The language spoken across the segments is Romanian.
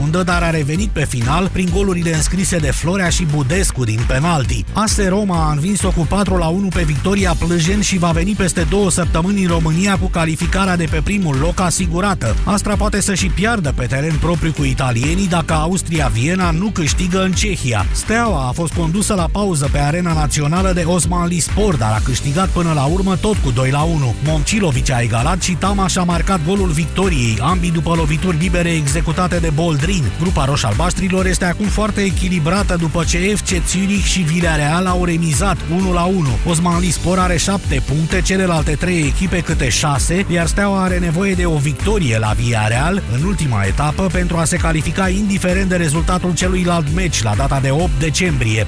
secundă, dar a revenit pe final prin golurile înscrise de Florea și Budescu din penalti. Ase Roma a învins-o cu 4 la 1 pe Victoria Plăjen și va veni peste două săptămâni în România cu calificarea de pe primul loc asigurată. Astra poate să și piardă pe teren propriu cu italienii dacă Austria-Viena nu câștigă în Cehia. Steaua a fost condusă la pauză pe arena națională de Osman Lispor, dar a câștigat până la urmă tot cu 2 la 1. Momcilovic a egalat și Tamaș a marcat golul victoriei, ambii după lovituri libere executate de Boldrin. Grupa roș-albaștrilor este acum foarte echilibrată după ce FC Zurich și Villarreal au remizat 1 la 1. Osman Lispor are 7 puncte, celelalte 3 echipe câte 6, iar Steaua are nevoie de o victorie la Villarreal în ultima etapă pentru a se califica indiferent de rezultatul celuilalt meci la data de 8 decembrie.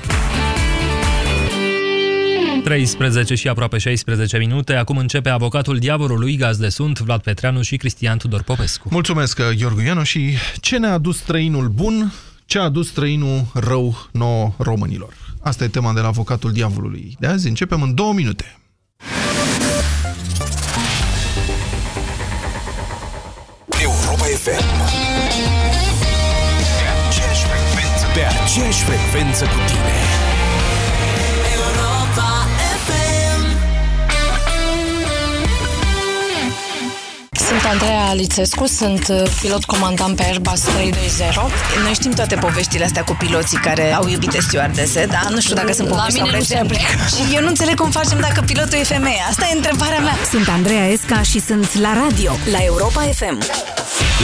13 și aproape 16 minute. Acum începe avocatul diavolului, gazde sunt Vlad Petreanu și Cristian Tudor Popescu. Mulțumesc, Gheorghe Ianu, și ce ne-a adus străinul bun, ce a adus străinul rău nouă românilor? Asta e tema de la avocatul diavolului. De azi începem în două minute. Europa FM Pe aceeași frecvență cu tine Sunt Andreea Lițescu, sunt uh, pilot comandant pe Airbus 320. Noi știm toate poveștile astea cu piloții care au iubite stewardese, da? Nu știu dacă sunt povești sau exemple. Și eu nu înțeleg cum facem dacă pilotul e femeie. Asta e întrebarea mea. Sunt Andreea Esca și sunt la radio, la Europa FM.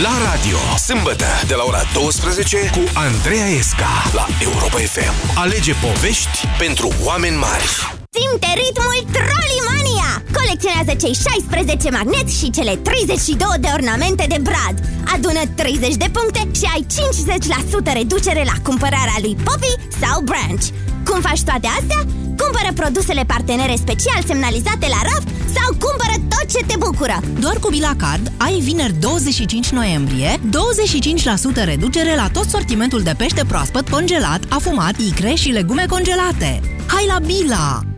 La radio, sâmbătă, de la ora 12 cu Andreea Esca la Europa FM. Alege povești pentru oameni mari. Simte ritmul Trollimania! Colecționează cei 16 magneți și cele 32 de ornamente de brad. Adună 30 de puncte și ai 50% reducere la cumpărarea lui Poppy sau Branch. Cum faci toate astea? Cumpără produsele partenere special semnalizate la raf sau cumpără tot ce te bucură! Doar cu Bila Card ai vineri 25 noiembrie 25% reducere la tot sortimentul de pește proaspăt congelat, afumat, icre și legume congelate. Hai la Bila!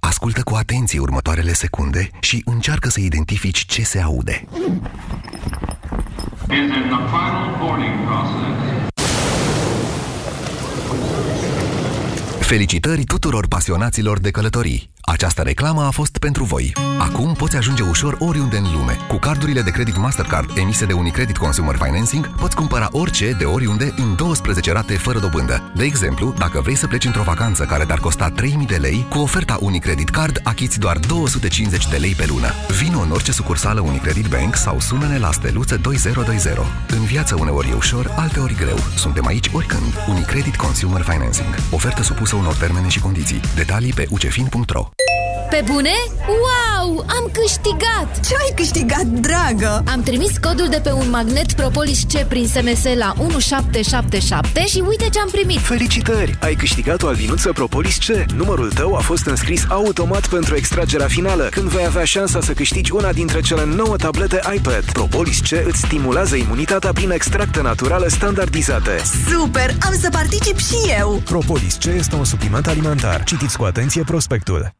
Ascultă cu atenție următoarele secunde și încearcă să identifici ce se aude. Felicitări tuturor pasionaților de călătorii! Această reclamă a fost pentru voi. Acum poți ajunge ușor oriunde în lume. Cu cardurile de credit Mastercard emise de Unicredit Consumer Financing, poți cumpăra orice de oriunde în 12 rate fără dobândă. De exemplu, dacă vrei să pleci într-o vacanță care te-ar costa 3000 de lei, cu oferta Unicredit Card achiți doar 250 de lei pe lună. Vino în orice sucursală Unicredit Bank sau sună-ne la steluță 2020. În viață uneori e ușor, alteori greu. Suntem aici oricând. Unicredit Consumer Financing. Ofertă supusă unor termene și condiții. Detalii pe ucefin.ro Pe bune? Wow! Am câștigat! Ce ai câștigat, dragă? Am trimis codul de pe un magnet Propolis C prin SMS la 1777 și uite ce am primit! Felicitări! Ai câștigat o albinuță Propolis C. Numărul tău a fost înscris automat pentru extragerea finală, când vei avea șansa să câștigi una dintre cele 9 tablete iPad. Propolis C îți stimulează imunitatea prin extracte naturale standardizate. Super! Am să particip și eu! Propolis C este un supliment alimentar. Citiți cu atenție prospectul.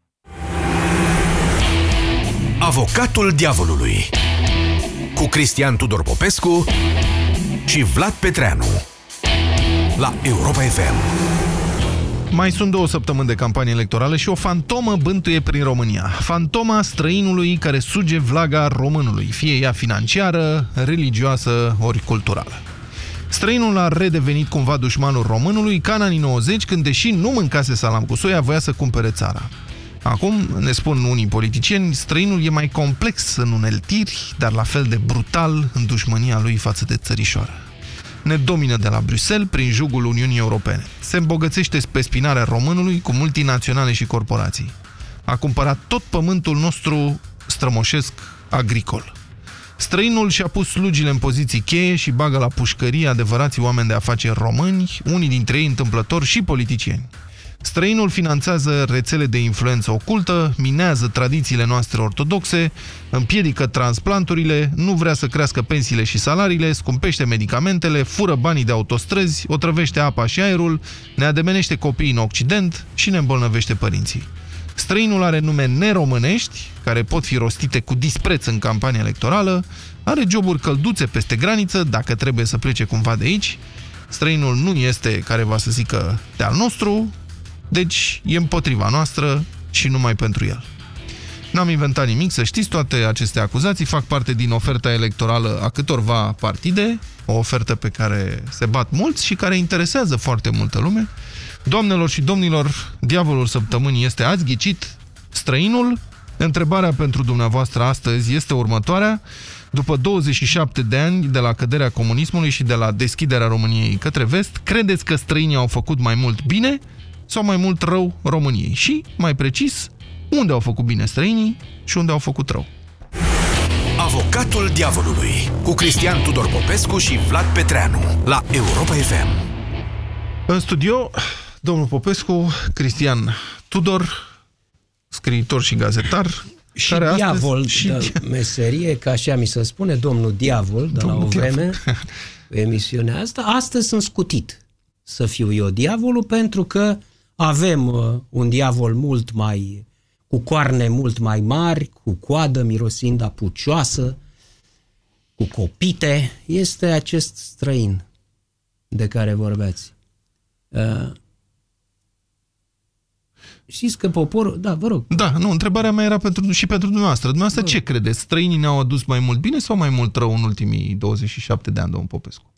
Avocatul diavolului Cu Cristian Tudor Popescu și Vlad Petreanu La Europa FM Mai sunt două săptămâni de campanie electorală și o fantomă bântuie prin România. Fantoma străinului care suge vlaga românului, fie ea financiară, religioasă ori culturală. Străinul a redevenit cumva dușmanul românului ca în anii 90, când, deși nu mâncase salam cu soia, voia să cumpere țara. Acum, ne spun unii politicieni, străinul e mai complex în uneltiri, dar la fel de brutal în dușmânia lui față de țărișoară. Ne domină de la Bruxelles prin jugul Uniunii Europene. Se îmbogățește pe spinarea românului cu multinaționale și corporații. A cumpărat tot pământul nostru strămoșesc agricol. Străinul și-a pus slugile în poziții cheie și bagă la pușcărie adevărații oameni de afaceri români, unii dintre ei întâmplători și politicieni. Străinul finanțează rețele de influență ocultă, minează tradițiile noastre ortodoxe, împiedică transplanturile, nu vrea să crească pensiile și salariile, scumpește medicamentele, fură banii de autostrăzi, otrăvește apa și aerul, ne ademenește copiii în Occident și ne îmbolnăvește părinții. Străinul are nume neromânești, care pot fi rostite cu dispreț în campania electorală, are joburi călduțe peste graniță, dacă trebuie să plece cumva de aici. Străinul nu este care va să zică de al nostru, deci e împotriva noastră și numai pentru el. N-am inventat nimic, să știți, toate aceste acuzații fac parte din oferta electorală a câtorva partide, o ofertă pe care se bat mulți și care interesează foarte multă lume. Doamnelor și domnilor, diavolul săptămânii este ați ghicit străinul? Întrebarea pentru dumneavoastră astăzi este următoarea. După 27 de ani de la căderea comunismului și de la deschiderea României către vest, credeți că străinii au făcut mai mult bine sau mai mult rău României? Și, mai precis, unde au făcut bine străinii și unde au făcut rău? Avocatul diavolului cu Cristian Tudor Popescu și Vlad Petreanu la Europa FM. În studio, domnul Popescu, Cristian Tudor, scriitor și gazetar, și care diavol astăzi, și de meserie, ca așa mi se spune, domnul diavol, de domnul la o vreme, emisiunea asta. Astăzi sunt scutit să fiu eu diavolul, pentru că avem uh, un diavol mult mai, cu coarne mult mai mari, cu coadă mirosind a pucioasă, cu copite, este acest străin de care vorbeați. Uh, Știți că poporul... Da, vă rog. Da, nu, întrebarea mea era pentru, și pentru dumneavoastră. Dumneavoastră ce credeți? Străinii ne-au adus mai mult bine sau mai mult rău în ultimii 27 de ani, domnul Popescu?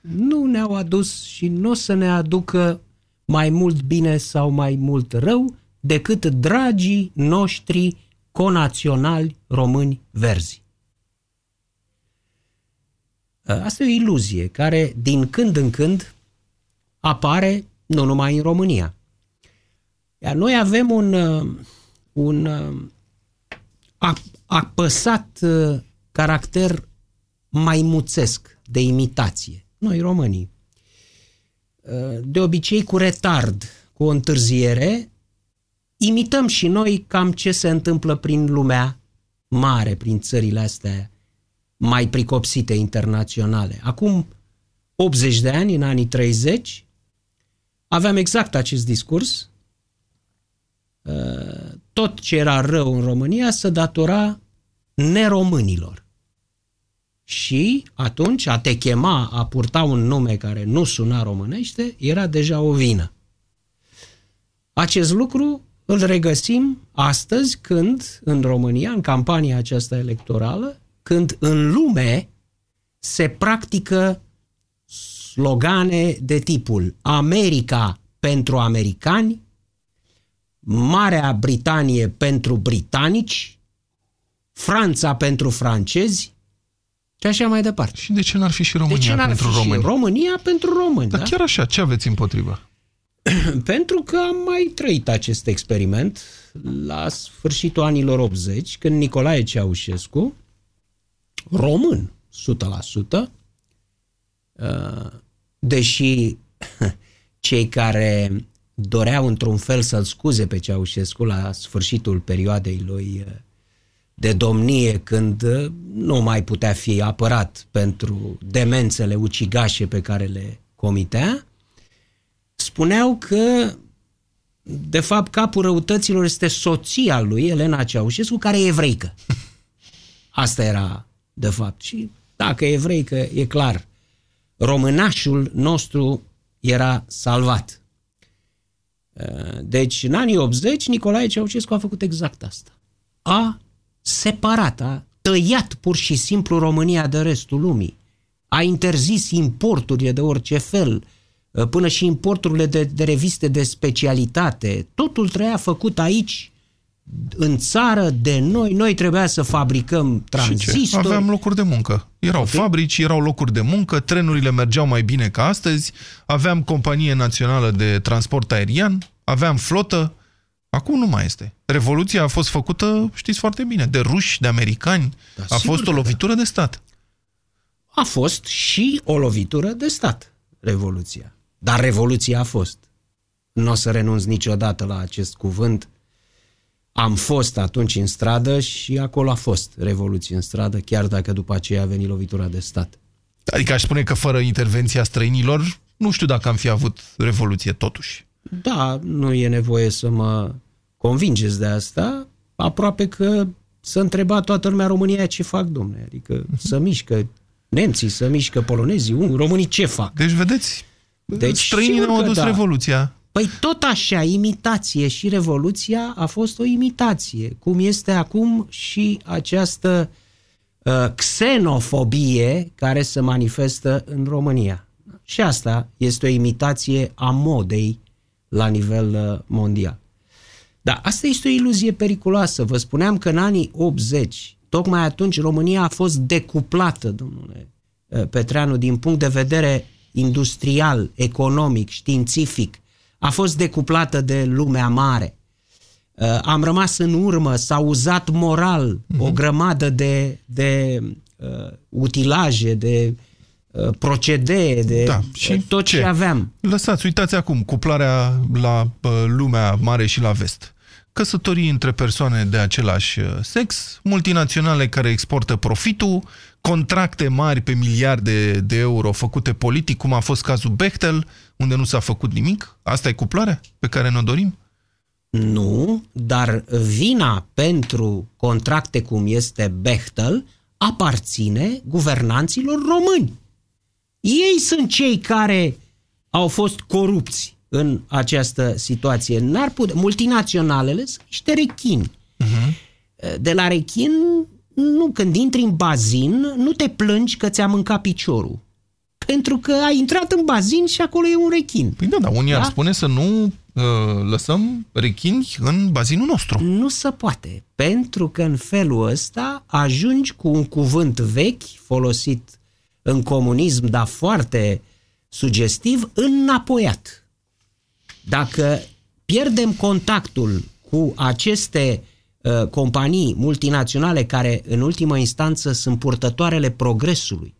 Nu ne-au adus și nu o să ne aducă mai mult bine sau mai mult rău decât dragii noștri conaționali români verzi. Asta e o iluzie care din când în când apare nu numai în România. Iar noi avem un, un apăsat caracter maimuțesc de imitație. Noi românii de obicei cu retard, cu o întârziere, imităm și noi cam ce se întâmplă prin lumea mare, prin țările astea mai pricopsite internaționale. Acum 80 de ani, în anii 30, aveam exact acest discurs. Tot ce era rău în România se datora neromânilor. Și atunci a te chema, a purta un nume care nu suna românește, era deja o vină. Acest lucru îl regăsim astăzi când în România, în campania aceasta electorală, când în lume se practică slogane de tipul America pentru americani, Marea Britanie pentru britanici, Franța pentru francezi, și așa mai departe. Și de ce n-ar fi și România de ce pentru fi români? Și România pentru români, Dar da? chiar așa, ce aveți împotriva? pentru că am mai trăit acest experiment la sfârșitul anilor 80, când Nicolae Ceaușescu, român, 100%, uh, deși cei care doreau într-un fel să-l scuze pe Ceaușescu la sfârșitul perioadei lui uh, de domnie când uh, nu mai putea fi apărat pentru demențele ucigașe pe care le comitea, spuneau că de fapt capul răutăților este soția lui, Elena Ceaușescu, care e evreică. Asta era de fapt. Și dacă e evreică, e clar. Românașul nostru era salvat. Uh, deci, în anii 80, Nicolae Ceaușescu a făcut exact asta. A separat, a tăiat pur și simplu România de restul lumii. A interzis importurile de orice fel, ă, până și importurile de, de reviste de specialitate. Totul trebuia făcut aici, în țară, de noi. Noi trebuia să fabricăm tranzistori. Aveam locuri de muncă. Erau okay. fabrici, erau locuri de muncă, trenurile mergeau mai bine ca astăzi, aveam companie națională de transport aerian, aveam flotă, Acum nu mai este. Revoluția a fost făcută, știți foarte bine, de ruși, de americani. Da, a fost o da. lovitură da. de stat. A fost și o lovitură de stat, Revoluția. Dar Revoluția a fost. Nu o să renunț niciodată la acest cuvânt. Am fost atunci în stradă și acolo a fost Revoluție în stradă, chiar dacă după aceea a venit lovitura de stat. Adică aș spune că fără intervenția străinilor, nu știu dacă am fi avut Revoluție totuși. Da, nu e nevoie să mă convingeți de asta, aproape că să întreba toată lumea România ce fac, domne. Adică uh-huh. să mișcă nemții, să mișcă polonezii, românii ce fac. Deci, vedeți, deci, străinii ne-au adus da. Revoluția. Păi tot așa, imitație și Revoluția a fost o imitație, cum este acum și această uh, xenofobie care se manifestă în România. Și asta este o imitație a modei la nivel uh, mondial. Dar asta este o iluzie periculoasă. Vă spuneam că în anii 80, tocmai atunci România a fost decuplată, domnule uh, Petreanu, din punct de vedere industrial, economic, științific, a fost decuplată de lumea mare. Uh, am rămas în urmă, s-a uzat moral uh-huh. o grămadă de, de uh, utilaje, de uh, procedee, de da. și tot ce? ce aveam. Lăsați, uitați acum, cuplarea la uh, lumea mare și la vest căsătorii între persoane de același uh, sex, multinaționale care exportă profitul, contracte mari pe miliarde de euro făcute politic, cum a fost cazul Bechtel, unde nu s-a făcut nimic? Asta e cuplarea pe care ne-o dorim? Nu, dar vina pentru contracte cum este Bechtel aparține guvernanților români. Ei sunt cei care au fost corupți în această situație. N-ar putea, multinaționalele sunt niște rechini. Uh-huh. De la rechin, nu, când intri în bazin, nu te plângi că ți-a mâncat piciorul. Pentru că ai intrat în bazin și acolo e un rechin. Păi da, dar unii da? ar spune să nu uh, lăsăm rechini în bazinul nostru. Nu se poate, pentru că în felul ăsta ajungi cu un cuvânt vechi folosit în comunism, dar foarte sugestiv, înapoiat. Dacă pierdem contactul cu aceste uh, companii multinaționale care în ultimă instanță sunt purtătoarele progresului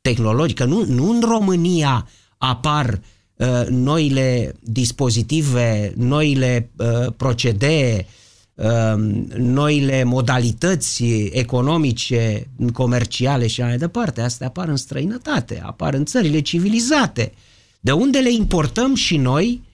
tehnologic, că nu, nu în România apar uh, noile dispozitive, noile uh, procedee, uh, noile modalități economice, comerciale și mai departe. Astea apar în străinătate, apar în țările civilizate. De unde le importăm și noi uh,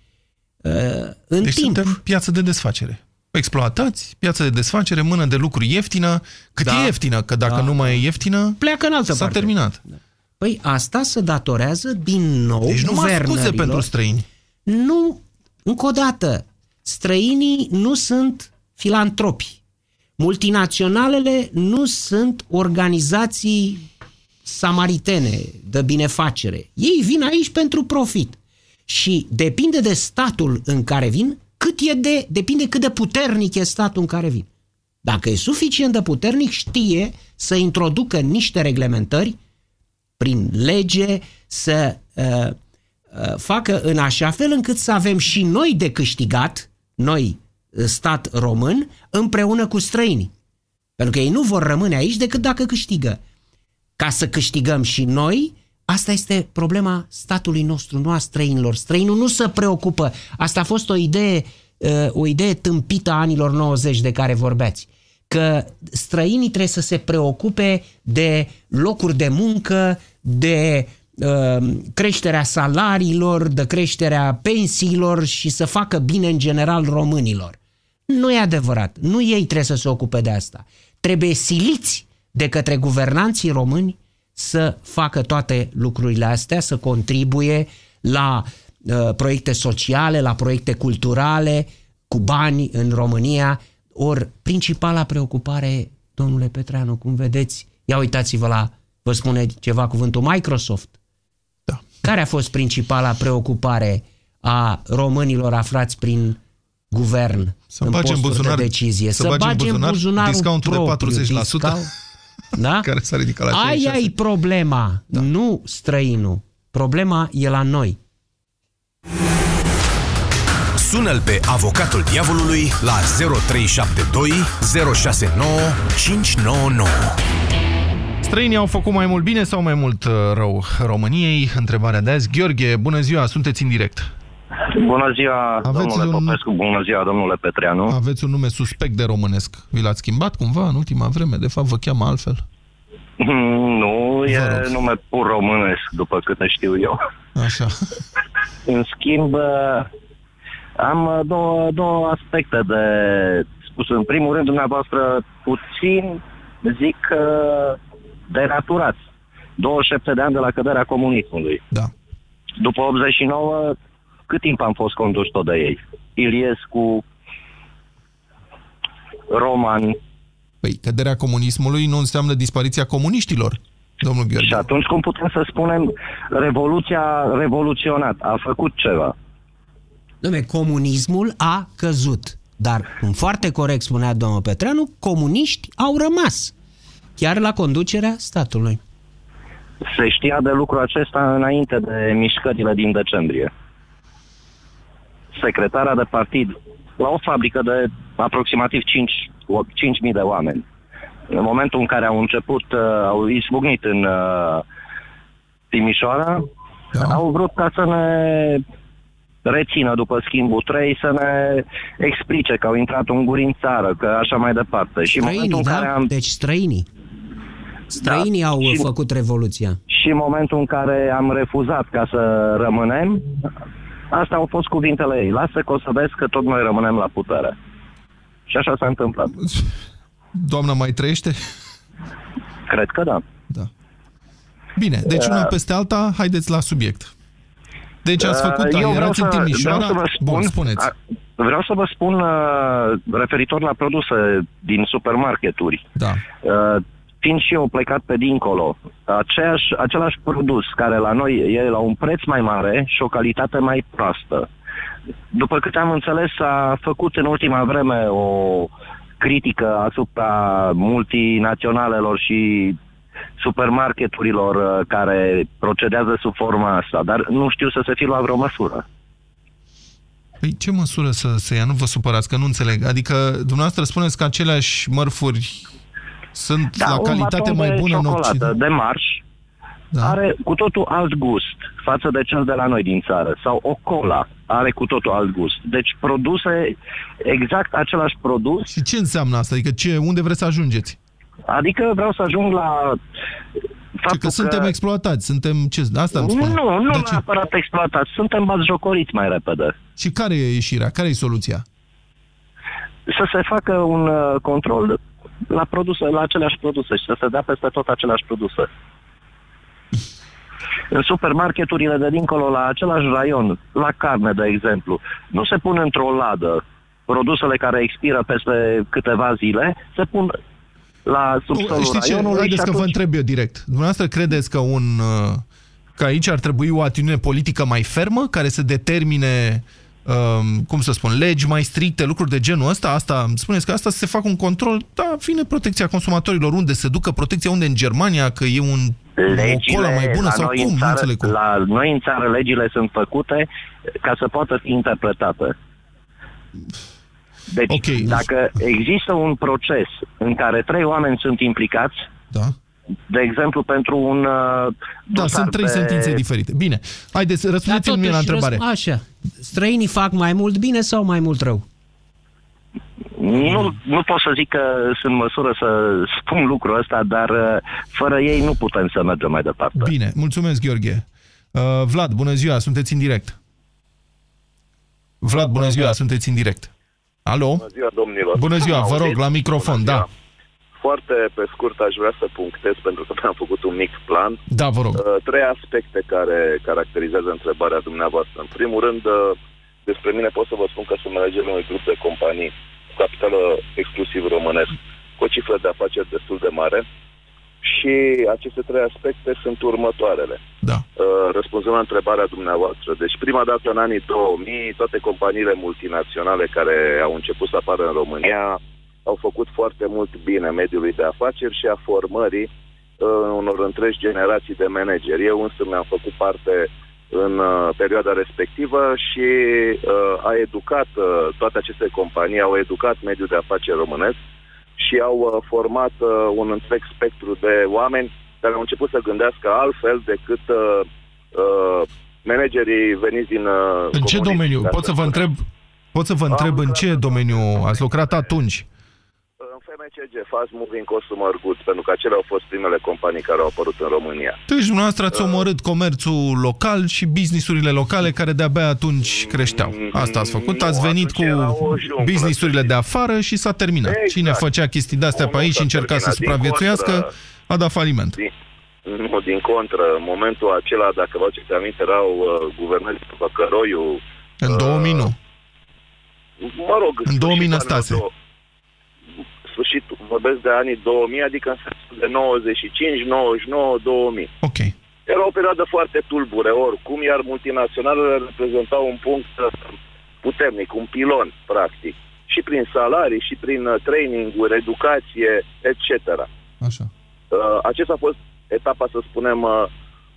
în deci timp. suntem piață de desfacere. Exploatați, piață de desfacere, mână de lucru ieftină. Cât da. e ieftină? Că dacă da. nu mai e ieftină, pleacă în altă s-a parte. terminat. Da. Păi asta se datorează din nou Deci nu scuze pentru străini. Nu, încă o dată, străinii nu sunt filantropi. Multinaționalele nu sunt organizații samaritene de binefacere. Ei vin aici pentru profit. Și depinde de statul în care vin, cât e de, depinde cât de puternic e statul în care vin. Dacă e suficient de puternic, știe să introducă niște reglementări prin lege, să uh, uh, facă în așa fel încât să avem și noi de câștigat, noi, uh, stat român, împreună cu străinii. Pentru că ei nu vor rămâne aici decât dacă câștigă. Ca să câștigăm și noi, Asta este problema statului nostru, nu a străinilor. Străinul nu se preocupă. Asta a fost o idee, uh, o idee tâmpită a anilor 90 de care vorbeați. Că străinii trebuie să se preocupe de locuri de muncă, de uh, creșterea salariilor, de creșterea pensiilor și să facă bine în general românilor. Nu e adevărat. Nu ei trebuie să se ocupe de asta. Trebuie siliți de către guvernanții români să facă toate lucrurile astea, să contribuie la uh, proiecte sociale, la proiecte culturale, cu bani în România. Ori, principala preocupare, domnule Petreanu, cum vedeți, ia uitați-vă la, vă spune ceva cuvântul Microsoft. Da. Care a fost principala preocupare a românilor aflați prin guvern să în postul buzunar, de decizie? Să, să bage în buzunar, buzunarul discountul propriu, de 40%. Discount, da? care s-a ridicat la Aia e problema, da. nu străinul. Problema e la noi. Sună-l pe avocatul diavolului la 0372 069 599. Străinii au făcut mai mult bine sau mai mult uh, rău României? Întrebarea de azi. Gheorghe, bună ziua, sunteți în direct. Bună ziua, Aveți domnule un- Popescu, bună ziua, domnule Petreanu. Aveți un nume suspect de românesc. Vi l-ați schimbat cumva în ultima vreme? De fapt, vă cheamă altfel. Nu, e Vă rog. nume pur românesc, după câte știu eu. Așa. În schimb, uh, am uh, două, două aspecte de spus. În primul rând, dumneavoastră, puțin, zic, uh, denaturați. 27 de ani de la căderea comunismului. Da. După 89, cât timp am fost conduși tot de ei? Iliescu, Roman, Păi, căderea comunismului nu înseamnă dispariția comuniștilor, domnul Gheorghe. Și atunci cum putem să spunem Revoluția a revoluționat, a făcut ceva. Dom'le, comunismul a căzut. Dar, cum foarte corect spunea domnul Petreanu, comuniști au rămas. Chiar la conducerea statului. Se știa de lucrul acesta înainte de mișcările din decembrie. Secretara de partid la o fabrică de aproximativ 5 o- 5.000 de oameni. În momentul în care au început, uh, au izbucnit în uh, Timișoara, da. au vrut ca să ne rețină după schimbul 3, să ne explice că au intrat unguri în țară, că așa mai departe. Și în momentul Străinii, în care da? am... Deci străinii. Străinii Da. au Și- făcut revoluția. Și în momentul în care am refuzat ca să rămânem, astea au fost cuvintele ei. Lasă că o să vezi că tot noi rămânem la putere. Și așa s-a întâmplat. Doamna mai trăiește? Cred că da. Da. Bine, deci una peste alta, haideți la subiect. Deci ați făcut, Uh, Eu vreau erați să, în Timișoara? vreau să vă spun, Bun, spuneți. a- Vreau să vă spun uh, referitor la produse din supermarketuri. Da. Uh, fiind și eu plecat pe dincolo, aceeași, același produs care la noi e la un preț mai mare și o calitate mai proastă. După câte am înțeles, s-a făcut în ultima vreme o critică asupra multinaționalelor și supermarketurilor uh, care procedează sub forma asta, dar nu știu să se fi luat vreo măsură. Păi ce măsură să se ia? Nu vă supărați, că nu înțeleg. Adică dumneavoastră spuneți că aceleași mărfuri sunt la Da, un calitate baton mai de bună în ciocolată Occident. de marș da. are cu totul alt gust față de cel de la noi din țară. Sau o cola are cu totul alt gust. Deci produse, exact același produs. Și ce înseamnă asta? Adică ce, unde vreți să ajungeți? Adică vreau să ajung la faptul că suntem exploatați, suntem ce? Asta îmi Nu, spune. nu, nu Dar ce? neapărat exploatați. Suntem batjocoriți mai repede. Și care e ieșirea? Care e soluția? Să se facă un uh, control la produse, la aceleași produse și să se dea peste tot aceleași produse. În supermarketurile de dincolo, la același raion, la carne, de exemplu, nu se pun într-o ladă produsele care expiră peste câteva zile, se pun la subsolul Știți ce? raionului Haideți și că vă atunci... întreb eu direct. Dumneavoastră credeți că un uh, că aici ar trebui o atitudine politică mai fermă care să determine um, cum să spun, legi mai stricte, lucruri de genul ăsta, asta, spuneți că asta să se facă un control, da, vine protecția consumatorilor, unde se ducă protecția, unde în Germania, că e un o cola mai bună la sau noi cum, în nu țară, înțeleg cum. La noi în țară legile sunt făcute ca să poată fi interpretate. Deci, okay. dacă există un proces în care trei oameni sunt implicați, da. De exemplu, pentru un uh, Da, dosar sunt trei pe... sentințe diferite. Bine, haideți, răspundeți-mi mie la totuși, întrebare. răsp- Așa. Străinii fac mai mult bine sau mai mult rău? Nu, nu pot să zic că sunt în măsură să spun lucrul ăsta, dar uh, fără ei nu putem să mergem mai departe. Bine, mulțumesc, Gheorghe. Uh, Vlad, bună ziua, sunteți în direct. Vlad, bună ziua, sunteți în direct. Alo? Bună ziua, domnilor. Bună ziua, vă rog, Auziți? la microfon, Bună da. Ziua. Foarte pe scurt aș vrea să punctez, pentru că mi-am făcut un mic plan. Da, vă rog. Uh, trei aspecte care caracterizează întrebarea dumneavoastră. În primul rând, uh, despre mine pot să vă spun că sunt managerul unui grup de companii cu capitală exclusiv românesc, cu o cifră de afaceri destul de mare. Și aceste trei aspecte sunt următoarele. Da. Uh, răspunzând la întrebarea dumneavoastră. Deci prima dată în anii 2000, toate companiile multinaționale care au început să apară în România au făcut foarte mult bine mediului de afaceri și a formării uh, unor întregi generații de manageri. Eu însă mi-am făcut parte în uh, perioada respectivă și uh, a educat, uh, toate aceste companii au educat mediul de afaceri românesc și au uh, format uh, un întreg spectru de oameni care au început să gândească altfel decât uh, uh, managerii veniți din... Uh, în ce domeniu? Pot să vă întreb, pot să vă întreb în ce domeniu ați lucrat atunci? FMCG, Fast Moving Consumer Goods, pentru că acelea au fost primele companii care au apărut în România. Deci dumneavoastră ați omorât comerțul local și businessurile locale care de-abia atunci creșteau. Asta ați făcut, ați venit cu businessurile de afară și s-a terminat. Exact. Cine făcea chestii de-astea pe aici și încerca să supraviețuiască, a dat faliment. Din, nu, din contră, în momentul acela, dacă vă aduceți aminte, erau uh, guvernări după Căroiu. În 2000 nu. Mă rog, În 2000 sfârșitul Năstase. Anilor dou- Sfârșit, vorbesc de anii 2000, adică în sensul de 95, 99, 2000. Ok. Era o perioadă foarte tulbure, oricum, iar multinaționalele reprezentau un punct uh, puternic, un pilon, practic. Și prin salarii, și prin uh, training-uri, educație, etc. Așa. Uh, acesta a fost etapa, să spunem, uh,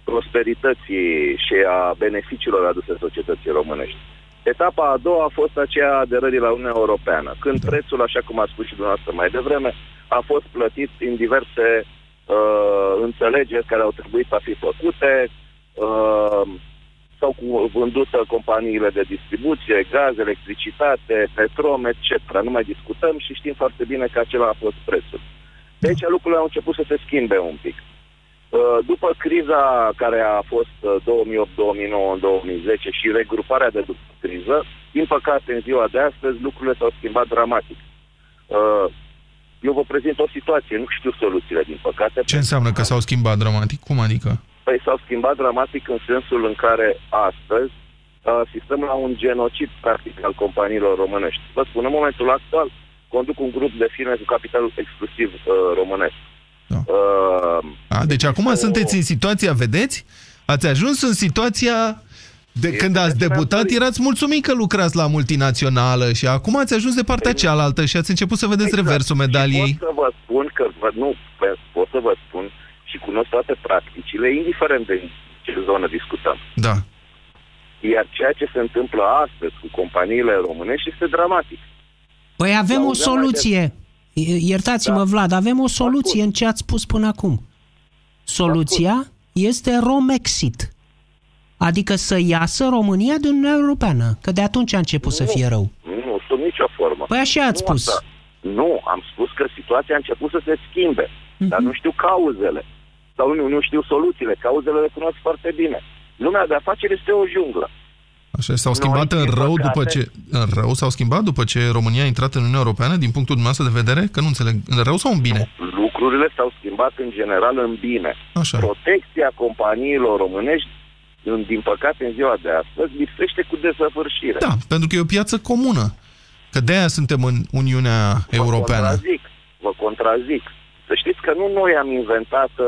prosperității și a beneficiilor aduse societății românești. Etapa a doua a fost aceea a aderării la Uniunea Europeană, când da. prețul, așa cum a spus și dumneavoastră mai devreme, a fost plătit în diverse uh, înțelegeri care au trebuit a fi făcute, uh, s-au cu- vândut uh, companiile de distribuție, gaz, electricitate, petrom, etc. Nu mai discutăm și știm foarte bine că acela a fost prețul. De aici lucrurile au început să se schimbe un pic. Uh, După criza care a fost uh, 2008, 2009, 2010 și regruparea de după criză, din păcate, în ziua de astăzi, lucrurile s-au schimbat dramatic. Uh, Eu vă prezint o situație, nu știu soluțiile, din păcate. Ce înseamnă că s-au schimbat dramatic? Cum adică? Păi s-au schimbat dramatic în sensul în care astăzi uh, asistăm la un genocid practic al companiilor românești. Vă spun, în momentul actual conduc un grup de firme cu capital exclusiv uh, românesc. Da. Uh, A, deci acum sunteți în situația, vedeți? Ați ajuns în situația de când ați debutat, erați mulțumit că lucrați la multinațională și acum ați ajuns de partea cealaltă și ați început să vedeți reversul medaliei. Și pot să vă spun că, vă- nu, pe- pot să vă spun și cunosc toate practicile, indiferent de ce zonă discutăm. Da. Iar ceea ce se întâmplă astăzi cu companiile românești este dramatic. Păi avem o Auzeam mai soluție. Iertați-mă, Vlad, avem o soluție în ce ați spus până acum. Soluția este Romexit. Adică să iasă România din Uniunea Europeană, că de atunci a început să fie rău. Nu, sub nicio formă. Păi așa ați Nu spus. asta. Nu, am spus că situația a început să se schimbe, dar nu știu cauzele. Sau nu, nu știu soluțiile. Cauzele le cunosc foarte bine. Lumea de afaceri este o junglă. Așa, s-au schimbat în rău după ce... În rău s-au schimbat după ce România a intrat în Uniunea Europeană, din punctul dumneavoastră de vedere? Că nu înțeleg. În rău sau în bine? Lucrurile s-au schimbat în general în bine. Așa. Protecția companiilor românești, în- din păcate, în ziua de astăzi, lipsește cu desăvârșire. Da, pentru că e o piață comună. Că de-aia suntem în Uniunea Europeană. contrazic, vă contrazic. Să știți că nu noi am inventat uh,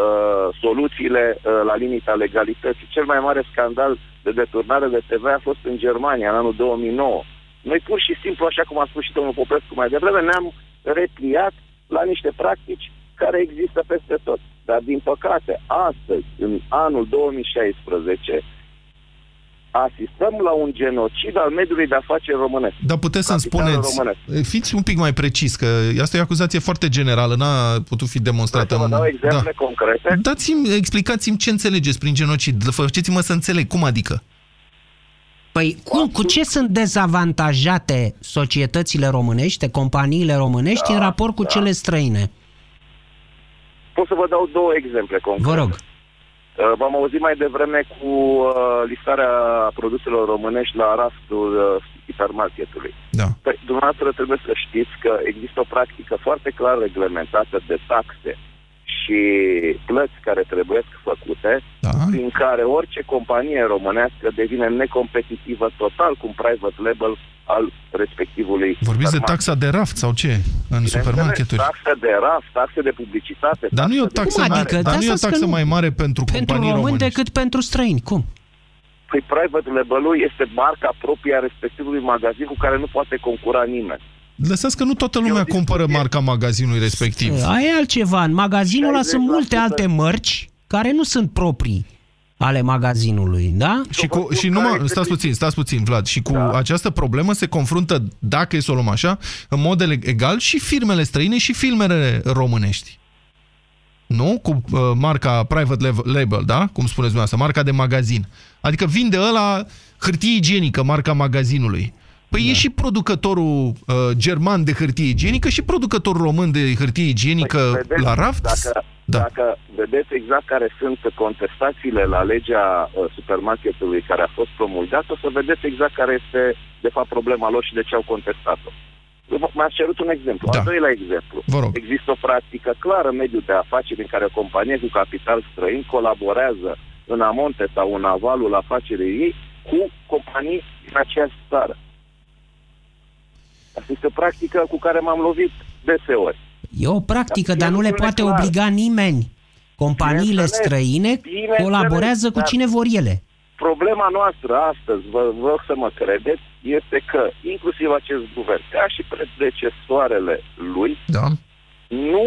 uh, soluțiile uh, la limita legalității. Cel mai mare scandal de deturnare de TVA a fost în Germania, în anul 2009. Noi pur și simplu, așa cum a spus și domnul Popescu mai devreme, ne-am repliat la niște practici care există peste tot. Dar, din păcate, astăzi, în anul 2016, asistăm la un genocid al mediului de afaceri românesc. Dar puteți să-mi Capitalul spuneți, românesc. fiți un pic mai precis, că asta e o acuzație foarte generală, n-a putut fi demonstrată. Să vă în- dau exemple concrete. Dați-mi, explicați-mi ce înțelegeți prin genocid. Faceți-mă să înțeleg. Cum adică? Păi cum, cu ce sunt dezavantajate societățile românești, companiile românești Da, în raport cu cele străine? Pot să vă dau două exemple concrete. Vă rog. Uh, V-am auzit mai devreme cu uh, listarea produselor românești la raftul uh, hipermarketului. Da. Păi, dumneavoastră trebuie să știți că există o practică foarte clar reglementată de taxe și plăți care trebuie făcute, da. prin care orice companie românească devine necompetitivă total cu un private label al respectivului Vorbiți de supermarket. taxa de raft sau ce? În supermarketuri? Taxe de raft, taxe de publicitate. Dar nu e o taxă, Cum mare, adică? dar nu e o De asta taxă că nu- mai mare pentru, Pentru companii români românești. decât pentru străini. Cum? Păi private label-ul este marca proprie a respectivului magazin cu care nu poate concura nimeni. Lăsați că nu toată lumea cumpără marca magazinului respectiv. Aia e altceva. În magazinul ăla sunt multe alte mărci care nu sunt proprii. Ale magazinului, da? Și, cu, și numai, stați puțin, stați puțin, Vlad, și cu da. această problemă se confruntă, dacă e să o luăm așa, în mod egal și firmele străine și filmele românești. Nu? Cu uh, marca private label, da? Cum spuneți dumneavoastră, marca de magazin. Adică vinde ăla hârtie igienică, marca magazinului. Păi da. e și producătorul uh, german de hârtie igienică și producătorul român de hârtie igienică păi, vedeți, la raft? Dacă, da. dacă vedeți exact care sunt contestațiile la legea uh, supermarketului care a fost promulgată, o să vedeți exact care este, de fapt, problema lor și de ce au contestat-o. M-ați cerut un exemplu. Da. Al doilea exemplu. Există o practică clară în mediul de afaceri în care o companie cu capital străin colaborează în amonte sau în avalul afacerii ei cu companii din aceeași țară. Asta este o practică cu care m-am lovit deseori. E o practică, dar, dar nu le poate clar. obliga nimeni. Companiile străine colaborează cu cine vor ele. Problema noastră astăzi, vă rog să mă credeți, este că inclusiv acest guvern, ca și predecesoarele lui, da. nu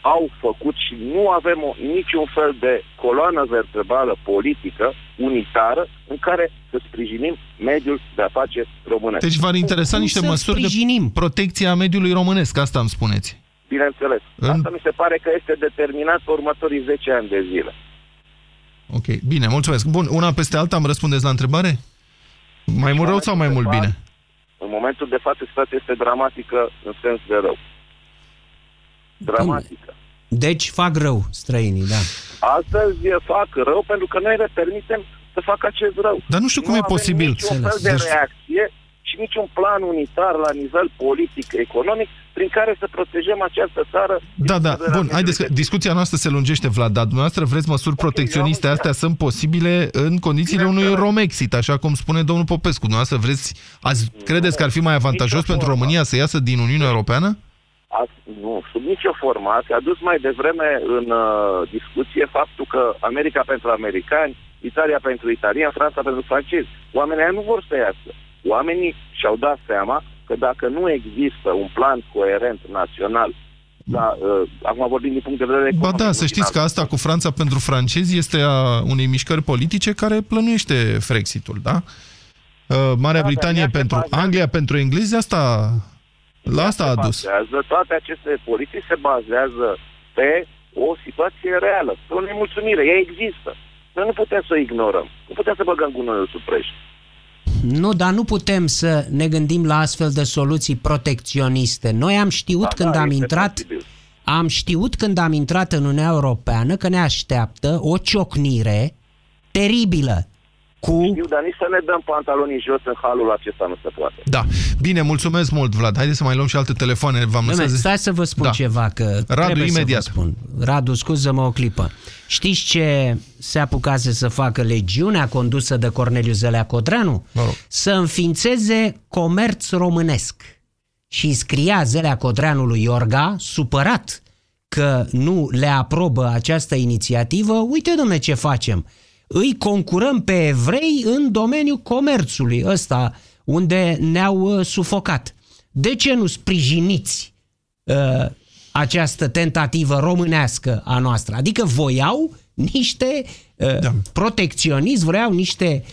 au făcut și nu avem o, niciun fel de coloană vertebrală politică unitară în care să sprijinim mediul de afaceri românesc. Deci v-ar interesa Cum niște măsuri sprijinim? de protecție a mediului românesc, asta îmi spuneți. Bineînțeles. În... Asta mi se pare că este determinat pe următorii 10 ani de zile. Ok, bine, mulțumesc. Bun, una peste alta îmi răspundeți la întrebare? Mai mult rău sau mai mult bine? În momentul de față situația este dramatică în sens de rău. Dramatică. Deci fac rău străinii, da. Astăzi fac rău pentru că noi le permitem să facă acest rău. Dar nu știu cum nu e posibil. Nu fel de deci... reacție și niciun plan unitar la nivel politic, economic, prin care să protejăm această țară. Da, da, bun, haideți că discuția noastră se lungește, Vlad, dar dumneavoastră vreți măsuri protecționiste, astea sunt posibile în condițiile unui Romexit, așa cum spune domnul Popescu. Dumneavoastră vreți, azi, credeți că ar fi mai avantajos pentru România să iasă din Uniunea Europeană? A, nu, sub nicio formă. Ați adus mai devreme în uh, discuție faptul că America pentru americani, Italia pentru italieni, Franța pentru francezi. Oamenii nu vor să iasă. Oamenii și-au dat seama că dacă nu există un plan coerent național da, uh, acum vorbim din punct de vedere Ba da, să știți că asta cu Franța pentru francezi este a unei mișcări politice care plănuiește Frexitul, da? Uh, Marea da, Britanie pentru bazează, Anglia pentru englezi, asta la asta a adus. Bazează, toate aceste politici se bazează pe o situație reală, pe o nemulțumire. Ea există. Noi nu putem să o ignorăm. Nu putem să băgăm gunoiul sub prești. Nu, dar nu putem să ne gândim la astfel de soluții protecționiste. Noi am știut da, când da, am intrat... Posibil. Am știut când am intrat în Uniunea Europeană că ne așteaptă o ciocnire teribilă cu... Știu, dar nici să ne dăm pantalonii jos în halul acesta nu se poate. Da. Bine, mulțumesc mult, Vlad. Haideți să mai luăm și alte telefoane. V-am lăsat... Stați să vă spun da. ceva, că Radu, imediat. Să vă spun. Radu, scuză-mă o clipă. Știți ce se apucase să facă legiunea condusă de Corneliu Zelea Codreanu? Să înființeze comerț românesc. Și scria Zelea Codreanu lui Iorga, supărat că nu le aprobă această inițiativă, uite, domne, ce facem îi concurăm pe evrei în domeniul comerțului ăsta, unde ne-au uh, sufocat. De ce nu sprijiniți uh, această tentativă românească a noastră? Adică voiau niște uh, da. protecționism, vreau niște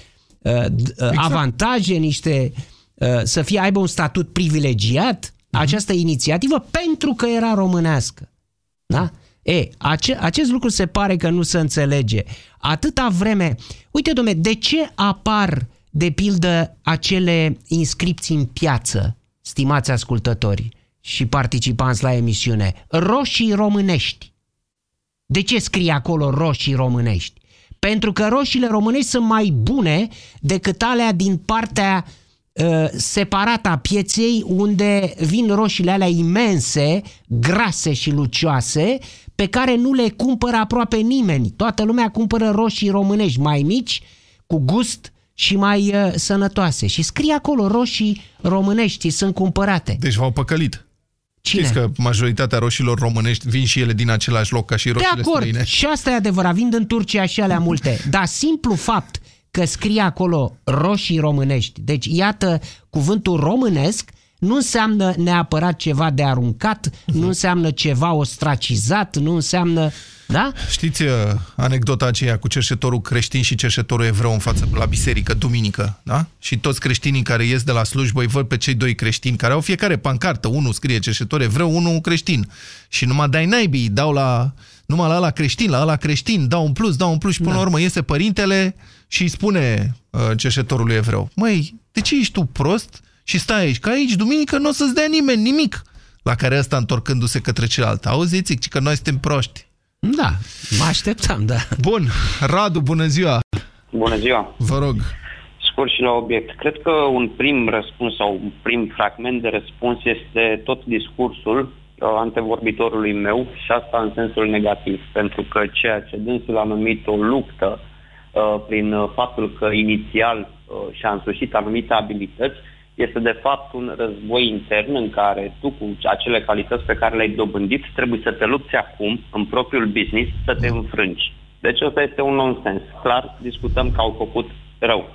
uh, uh, exact. avantaje, niște uh, să fie aibă un statut privilegiat, uh-huh. această inițiativă, pentru că era românească. Da? E, ace- acest lucru se pare că nu se înțelege. Atâta vreme... Uite, domne, de ce apar, de pildă, acele inscripții în piață, stimați ascultători și participanți la emisiune? Roșii românești. De ce scrie acolo roșii românești? Pentru că roșiile românești sunt mai bune decât alea din partea uh, separată a pieței unde vin roșiile alea imense, grase și lucioase, pe care nu le cumpără aproape nimeni. Toată lumea cumpără roșii românești mai mici, cu gust și mai uh, sănătoase. Și scrie acolo roșii românești sunt cumpărate. Deci v-au păcălit. Cine? Știți că majoritatea roșilor românești vin și ele din același loc ca și roșiile De acord, străine. și asta e adevărat, vin în Turcia și alea multe. Dar simplu fapt că scrie acolo roșii românești, deci iată cuvântul românesc, nu înseamnă neapărat ceva de aruncat, nu înseamnă ceva ostracizat, nu înseamnă... Da? Știți uh, anecdota aceea cu cerșetorul creștin și cerșetorul evreu în față la biserică, duminică, da? Și toți creștinii care ies de la slujbă îi văd pe cei doi creștini care au fiecare pancartă, unul scrie cerșetor evreu, unul creștin. Și numai dai naibii, dau la numai la ăla creștin, la ăla creștin, dau un plus, dau un plus și până da. la urmă iese părintele și îi spune uh, cerșetorului evreu, măi, de ce ești tu prost și stai aici? Că aici, duminică, nu o să-ți dea nimeni nimic. La care ăsta, întorcându-se către celălalt, auziți, ci că noi suntem proști. Da, mă așteptam, da. Bun, Radu, bună ziua! Bună ziua! Vă rog! Scurt și la obiect. Cred că un prim răspuns sau un prim fragment de răspuns este tot discursul uh, antevorbitorului meu și asta în sensul negativ, pentru că ceea ce dânsul a numit o luptă uh, prin uh, faptul că inițial uh, și-a însușit anumite abilități, este de fapt un război intern în care tu cu acele calități pe care le-ai dobândit trebuie să te lupți acum în propriul business să te înfrângi. Deci ăsta este un nonsens. Clar, discutăm că au făcut rău.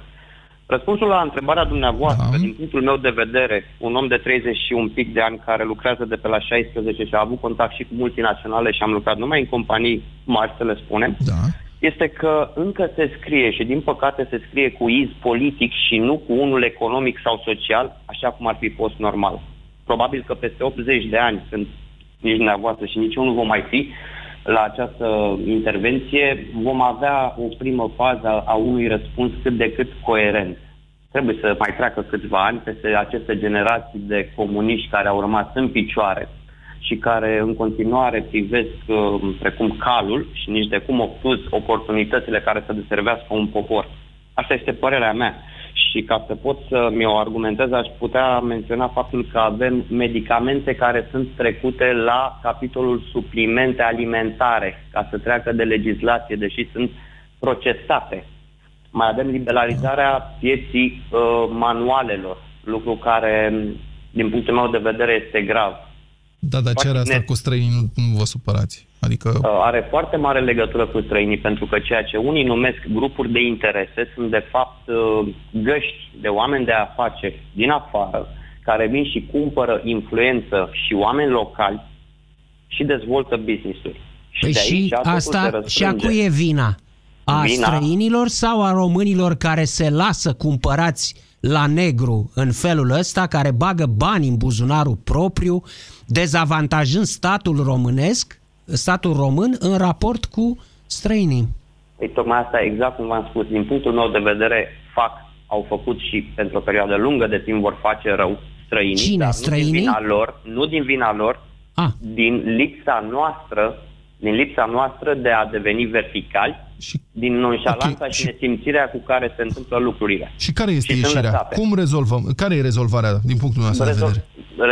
Răspunsul la întrebarea dumneavoastră, da. din punctul meu de vedere, un om de 30 și un pic de ani care lucrează de pe la 16 și a avut contact și cu multinaționale și am lucrat numai în companii mari, să le spunem, da este că încă se scrie și din păcate se scrie cu iz politic și nu cu unul economic sau social, așa cum ar fi fost normal. Probabil că peste 80 de ani, când nici dumneavoastră și nici eu nu vom mai fi la această intervenție, vom avea o primă fază a unui răspuns cât de cât coerent. Trebuie să mai treacă câțiva ani peste aceste generații de comuniști care au rămas în picioare și care în continuare privesc uh, precum calul și nici de cum obtuz oportunitățile care să deservească un popor. Asta este părerea mea. Și ca să pot să mi-o argumentez, aș putea menționa faptul că avem medicamente care sunt trecute la capitolul suplimente alimentare, ca să treacă de legislație, deși sunt procesate. Mai avem liberalizarea pieții uh, manualelor, lucru care, din punctul meu de vedere, este grav da, dar ce are asta net. cu străinii? Nu, nu vă supărați. Adică... Uh, are foarte mare legătură cu străinii, pentru că ceea ce unii numesc grupuri de interese sunt de fapt uh, găști de oameni de afaceri din afară, care vin și cumpără influență și oameni locali și dezvoltă business-uri. Păi și, și asta și a cui e vina? A vina... străinilor sau a românilor care se lasă cumpărați la negru în felul ăsta, care bagă bani în buzunarul propriu, dezavantajând statul românesc, statul român, în raport cu străinii. Păi tocmai asta, exact cum v-am spus, din punctul meu de vedere, fac, au făcut și pentru o perioadă lungă de timp vor face rău străinii, Cine, dar străinii? nu din vina lor, nu din vina lor, ah. din lipsa noastră din lipsa noastră de a deveni verticali, și, din nonșalanța okay, și, și nesimțirea cu care se întâmplă lucrurile. Și care este și ieșirea? Cum rezolvăm? Care e rezolvarea din punctul meu de vedere?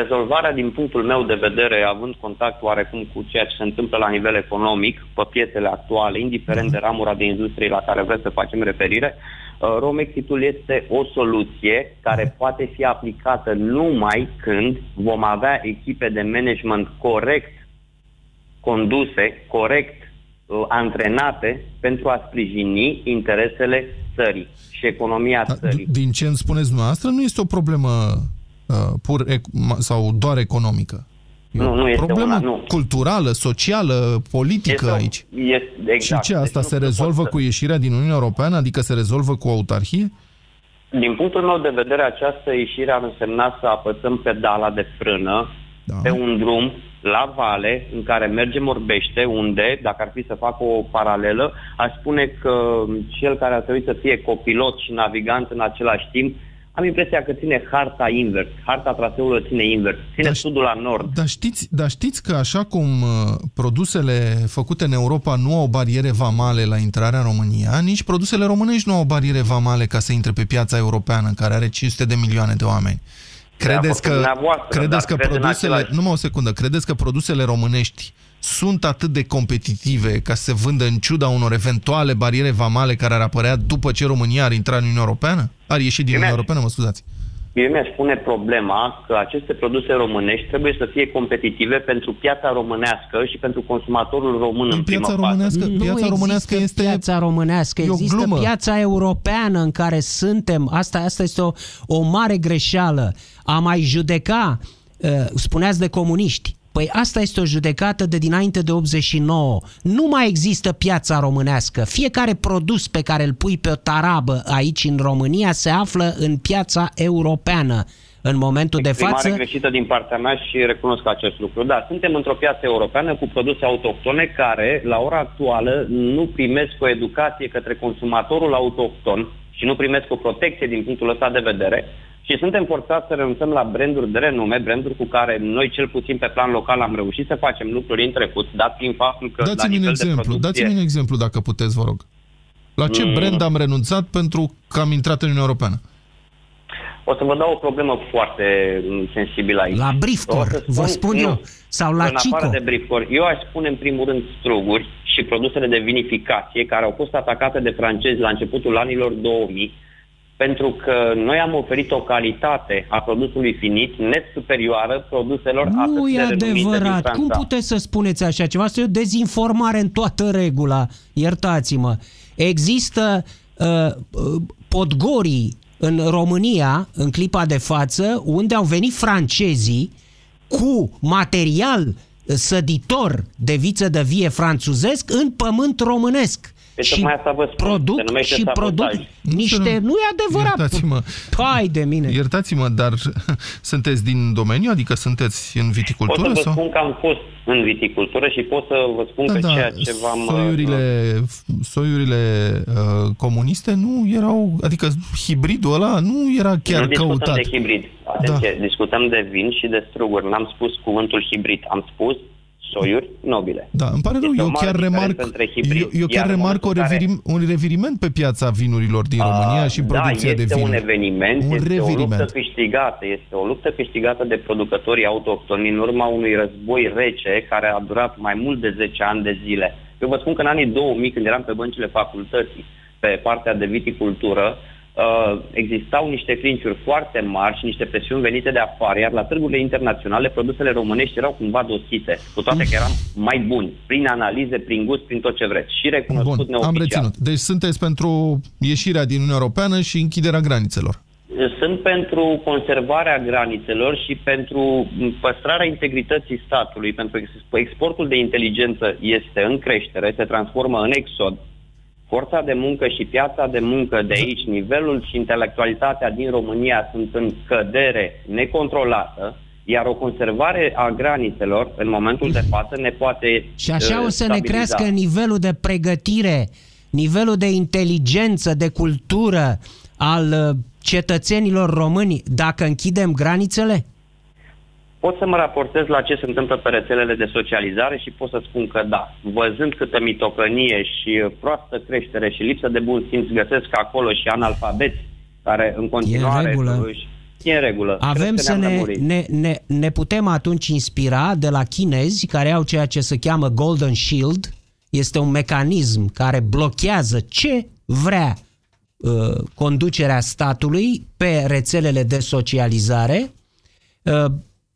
Rezolvarea din punctul meu de vedere, având contact oarecum cu ceea ce se întâmplă la nivel economic, pe piețele actuale, indiferent da. de ramura de industrie la care vreți să facem referire, uh, Romexitul este o soluție care da. poate fi aplicată numai când vom avea echipe de management corect conduse, corect uh, antrenate pentru a sprijini interesele țării și economia da, țării. Din ce îmi spuneți dumneavoastră, nu este o problemă uh, pur sau doar economică. E nu, nu este problemă una, nu. culturală, socială, politică este aici. Este, exact. Și ce, asta deci se rezolvă cu ieșirea din Uniunea Europeană? Adică se rezolvă cu autarhie? Din punctul meu de vedere, această ieșire ar însemna să apăsăm pedala de frână da. pe un drum la vale, în care mergem orbește, unde, dacă ar fi să fac o paralelă, aș spune că cel care ar trebui să fie copilot și navigant în același timp, am impresia că ține harta invers. Harta traseului ține invers. Ține dar, sudul la nord. Dar știți, dar știți că așa cum uh, produsele făcute în Europa nu au bariere vamale la intrarea în România, nici produsele românești nu au bariere vamale ca să intre pe piața europeană, care are 500 de milioane de oameni. Credeți că, credeți că produsele, același... numai o secundă, credeți că produsele românești sunt atât de competitive ca să se vândă în ciuda unor eventuale bariere vamale care ar apărea după ce România ar intra în Uniunea Europeană? Ar ieși din Uniunea Europeană, mă scuzați. Eu mi-aș pune problema că aceste produse românești trebuie să fie competitive pentru piața românească și pentru consumatorul român în, În piața primă românească, fază. piața românească este piața românească, e o există glumă. piața europeană în care suntem. Asta, asta este o, o mare greșeală. A mai judeca, uh, spuneați de comuniști, Păi asta este o judecată de dinainte de 89. Nu mai există piața românească. Fiecare produs pe care îl pui pe o tarabă aici în România se află în piața europeană. În momentul de Exprimare față, greșită din partea mea și recunosc acest lucru. Da, suntem într-o piață europeană cu produse autohtone care, la ora actuală, nu primesc o educație către consumatorul autohton și nu primesc o protecție din punctul ăsta de vedere și suntem forțați să renunțăm la branduri de renume, branduri cu care noi, cel puțin pe plan local, am reușit să facem lucruri în trecut, dat fiind faptul că la Dați-mi un nivel exemplu, de producție... dați-mi un exemplu dacă puteți, vă rog. La ce Mm. brand am renunțat pentru că am intrat în Uniunea Europeană? O să vă dau o problemă foarte mm, sensibilă aici. La Briefcore, O să vă spun nu. eu, sau la în Cico. afară de Briefcore, eu aș spune în primul rând struguri și produsele de vinificație care au fost atacate de francezi la începutul anilor 2000 pentru că noi am oferit o calitate a produsului finit net superioară produselor Nu atât e de renumite din adevărat. Franța. Cum puteți să spuneți așa ceva? Asta e o dezinformare în toată regula. Iertați-mă. Există uh, uh, podgorii în România, în clipa de față, unde au venit francezii cu material uh, săditor de viță de vie franțuzesc în pământ românesc. Deci tocmai asta vă spun, se produc numește și sabotaj. produc niște... Nu e adevărat. Iertați-mă. Hai de mine. Iertați-mă, dar sunteți din domeniu? Adică sunteți în Pot viticultură? să vă sau? spun că am fost în viticultură și pot să vă spun Da, că da, ceea ce v-am... uh, soiurile, soiurile uh, comuniste nu erau, adică hibridul ăla nu era chiar nu discutăm căutat. de hibrid. Atenție, da. discutăm de vin și de struguri. N-am spus cuvântul hibrid, am spus soiuri nobile. Da, îmi pare rău, Este o eu mare chiar diferență remarc, între hibrid, eu, eu chiar iar în remarc o momentul în care- revirim, un reviriment pe piața vinurilor din România și producția da, de este vinuri. un eveniment, Un este o reviriment. luptă câștigată, este o luptă câștigată de producătorii autohtoni în urma unui război rece care a durat mai mult de 10 ani de zile. Eu vă spun că în anii 2000, când eram pe băncile facultății, pe partea de viticultură, uh, existau niște clinciuri foarte mari și niște presiuni venite de afară, iar la târgurile internaționale produsele românești erau cumva dosite, cu toate că eram mai buni, prin analize, prin gust, prin tot ce vreți. Și recunoscut Bun, neoficial. am reținut. Deci sunteți pentru ieșirea din Uniunea Europeană și închiderea granițelor. Sunt pentru conservarea granițelor și pentru păstrarea integrității statului, pentru că exportul de inteligență este în creștere, se transformă în exod. Forța de muncă și piața de muncă de aici, nivelul și intelectualitatea din România sunt în scădere necontrolată, iar o conservare a granițelor în momentul de față ne poate Și așa uh, o să ne stabiliza. crească nivelul de pregătire, nivelul de inteligență, de cultură al uh, cetățenilor români dacă închidem granițele? Pot să mă raportez la ce se întâmplă pe rețelele de socializare și pot să spun că da, văzând câtă mitocănie și uh, proastă creștere și lipsă de bun simț găsesc acolo și analfabeți care în continuare regulă. își- e în regulă. Avem Cred că să ne-am ne, lămurit. ne, ne, ne putem atunci inspira de la chinezi care au ceea ce se cheamă Golden Shield. Este un mecanism care blochează ce vrea uh, conducerea statului pe rețelele de socializare. Uh,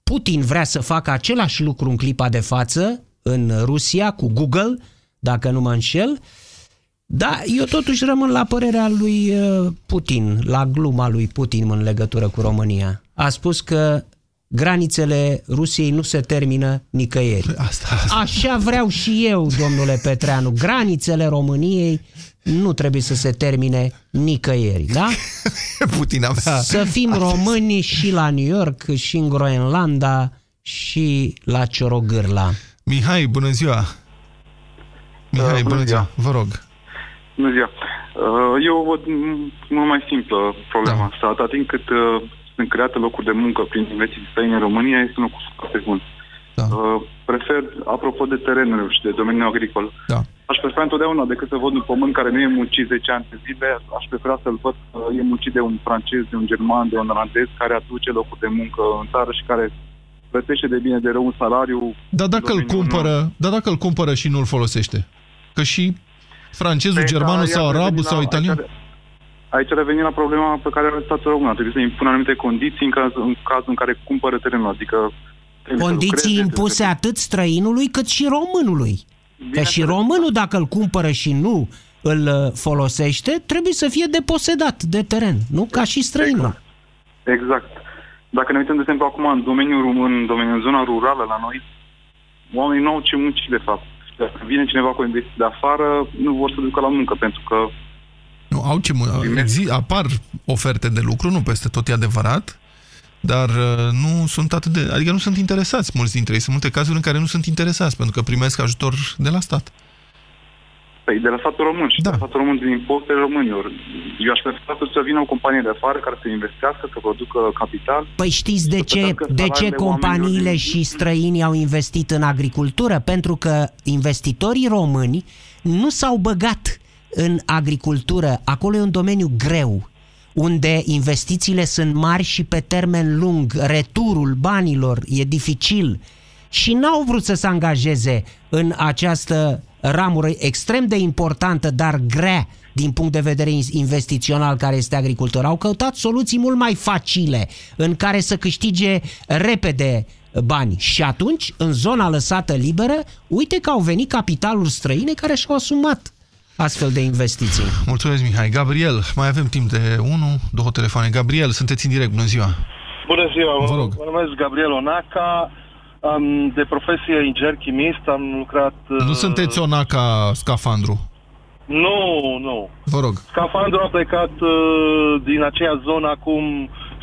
Putin vrea să facă același lucru în clipa de față în Rusia cu Google, dacă nu mă înșel. Da, eu totuși rămân la părerea lui uh, Putin, la gluma lui Putin în legătură cu România. A spus că granițele Rusiei nu se termină nicăieri. Asta, Așa vreau și eu, domnule Petreanu. Granițele României nu trebuie să se termine nicăieri, da? Putin avea... Să fim români și la New York, și în Groenlanda, și la Ciorogârla. Mihai, bună ziua! Mihai, bună bună ziua, vă rog. Bună ziua. Uh, Eu văd m- mult mai simplă problema Da. asta. Atâta timp cât uh, sunt create locuri de muncă prin investiții străine în România, este un lucru foarte bun. Da. Uh, Prefer, apropo de terenuri și de domeniul agricol, Da. aș prefera întotdeauna decât să văd un pământ care nu e muncit 10 ani de zile, aș prefera să-l văd că e muncit de un francez, de un german, de un olandez care aduce locuri de muncă în țară și care plătește de bine de rău un salariu. Dar dacă îl cumpără, dar dacă îl cumpără și nu îl folosește? Că și francezul, Păi, germanul da, sau iar arabul revenim sau la- italian? Aici, Aici revenim la problema pe care are statul român. Ar trebui să impună anumite condiții în, caz, în cazul în care cumpără terenul. Adică trebuie să Condiții lucreze, impuse atât străinului cât și românului. Că și românul, dacă îl cumpără și nu îl uh, folosește, trebuie să fie deposedat de teren, nu ca și străinul. Exact. Dacă ne uităm, de exemplu, acum în domeniul român, în domeniul în zona rurală la noi, oamenii nu au ce munci, de fapt. Dacă vine cineva cu o investiție de afară, nu vor să ducă la muncă, pentru că Nu, au ce, mă- exi, apar oferte de lucru, nu peste tot e adevărat, dar uh, nu sunt atât de... Adică nu sunt interesați mulți dintre ei. Sunt multe cazuri în care nu sunt interesați, pentru că primesc ajutor de la stat. Păi de la statul român și da. de la statul român din impozitele românilor. Eu aș prefera să vină o companie de afară care să investească, să producă capital. Păi știți de ce, plătească de ce salariile companiile oamenilor și străinii au investit în agricultură? Pentru că investitorii români nu s-au băgat în agricultură. Acolo e un domeniu greu, unde investițiile sunt mari și pe termen lung, returul banilor e dificil și n-au vrut să se angajeze în această ramură extrem de importantă, dar grea din punct de vedere in- investițional care este agricultura. Au căutat soluții mult mai facile în care să câștige repede bani. Și atunci, în zona lăsată liberă, uite că au venit capitaluri străine care și-au asumat astfel de investiții. Mulțumesc, Mihai. Gabriel, mai avem timp de 1, două telefoane. Gabriel, sunteți în direct, bună ziua. Bună ziua, Vă rog. mă numesc Gabriel Onaca, am de profesie inginer chimist, am lucrat... Nu uh, sunteți onaca scafandru. Nu, nu. Vă rog. Scafandru a plecat uh, din aceea zonă acum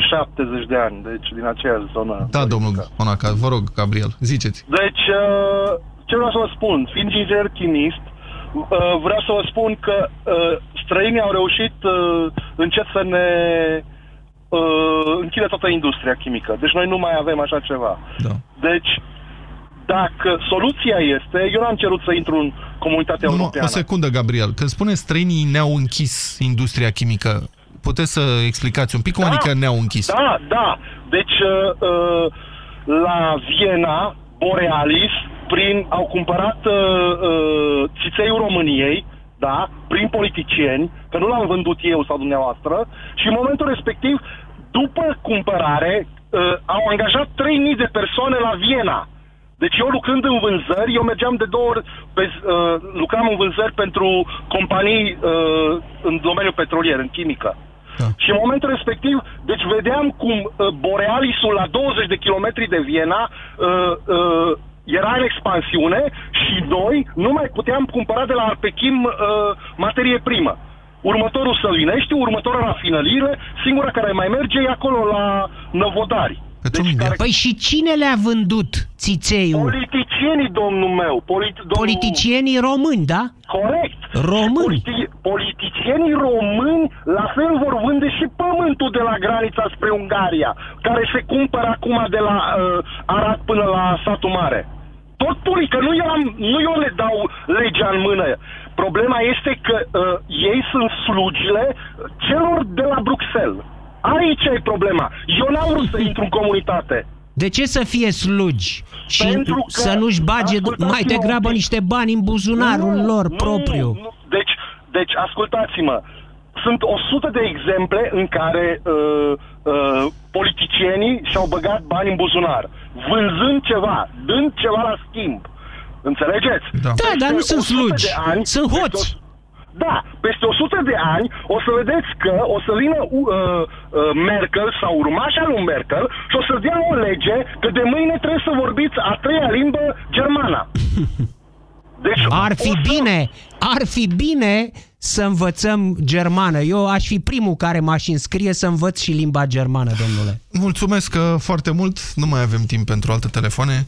70 de ani, deci din aceea zonă. Da, domnul Onaca, vă rog, Gabriel, ziceți. Deci, uh, ce vreau să vă spun, fiind inginer chimist, uh, vreau să vă spun că uh, străinii au reușit uh, încet să ne uh, închide toată industria chimică. Deci noi nu mai avem așa ceva. Da. Deci, dacă soluția este, eu n-am cerut să intru în comunitatea Nu, europeană. o secundă, Gabriel. Când spune străinii ne-au închis industria chimică, puteți să explicați un pic cum Da, adică ne-au închis? Da, da. Deci, uh, uh, la Viena, Borealis, prin, au cumpărat uh, uh, țițeiul României, da, prin politicieni, că nu l-am vândut eu sau dumneavoastră, și în momentul respectiv, după cumpărare, uh, au angajat 3.000 de persoane la Viena. Deci eu lucrând în vânzări, eu mergeam de două ori, pe, uh, lucram în vânzări pentru companii uh, în domeniul petrolier, în chimică. Și în momentul respectiv, deci vedeam cum uh, Borealisul la 20 de kilometri de Viena uh, uh, era în expansiune și noi nu mai puteam cumpăra de la Arpechim uh, materie primă. Următorul Sălinești, următorul rafinălire, singura care mai merge e acolo la Năvodari. Deci care... Păi și cine le-a vândut țițeiul? Politicienii, domnul meu. Polit, domnul... Politicienii români, da? Corect. Români. Politi- politicienii români la fel vor vânde și pământul de la granița spre Ungaria, care se cumpără acum de la uh, Arad până la satul mare. Tot puri, că nu eu, am, nu eu le dau legea în mână. Problema este că uh, ei sunt slugile celor de la Bruxelles. Aici e problema. Eu n-am vrut să intru în comunitate. De ce să fie slugi și Pentru că- să nu-și bage ascultați-mă mai degrabă un pic. niște bani în buzunarul Nu, lor nu, propriu? nu. Deci, deci, ascultați-mă. Sunt o sută de exemple în care uh, uh, politicienii și-au băgat bani în buzunar, vânzând ceva, dând ceva la schimb. Înțelegeți? Da, Peste dar nu sunt 100 slugi, de ani, sunt peste hoți. O- Da, peste 100 de ani o să vedeți că o să vină uh, uh, Merkel sau urmașa lui Merkel și o să dea o lege că de mâine trebuie să vorbiți a treia limbă germana. Deci, Ar fi bine, ar fi bine să învățăm germană. Eu aș fi primul care m-aș înscrie să învăț și limba germană, domnule. Mulțumesc uh, foarte mult. Nu mai avem timp pentru alte telefoane.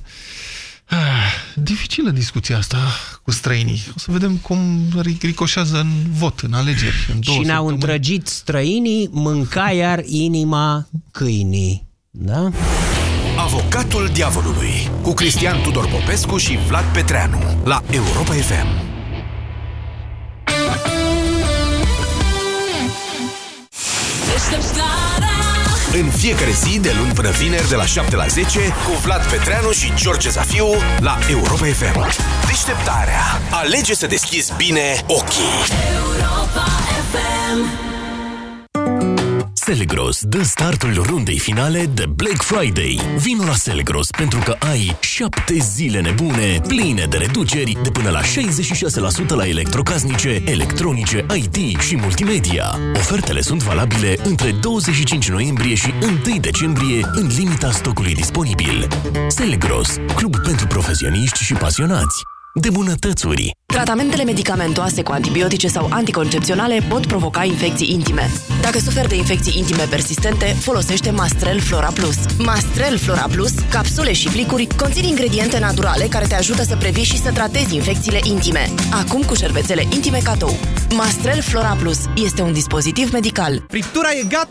Ah, Dificilă discuția asta cu străinii. O să vedem cum ri- ricoșează în vot, în alegeri. În două Și ne-au săptămâni. întrăgit străinii, mânca iar inima câinii. Da? Avocatul diavolului cu Cristian Tudor Popescu și Vlad Petreanu la Europa FM. În fiecare zi, de luni până vineri, de la 7 la 10, cu Vlad Petreanu și George Zafiu la Europa FM. Deșteptarea. Alege să deschizi bine ochii. Europa FM Selgros dă startul rundei finale de Black Friday. Vino la Selgros pentru că ai 7 zile nebune, pline de reduceri de până la 66% la electrocasnice, electronice, IT și multimedia. Ofertele sunt valabile între 25 noiembrie și 1 decembrie în limita stocului disponibil. Selgros, club pentru profesioniști și pasionați de bunătățuri. Tratamenele medicamentoase cu antibiotice sau anticoncepționale pot provoca infecții intime. Dacă suferi de infecții intime persistente, folosește Mastrel Flora Plus. Mastrel Flora Plus, capsule și plicuri, conțin ingrediente naturale care te ajută să previi și să tratezi infecțiile intime. Acum cu șervețele intime cadou. Mastrel Flora Plus este un dispozitiv medical. Friptura e gata!